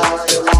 all you want.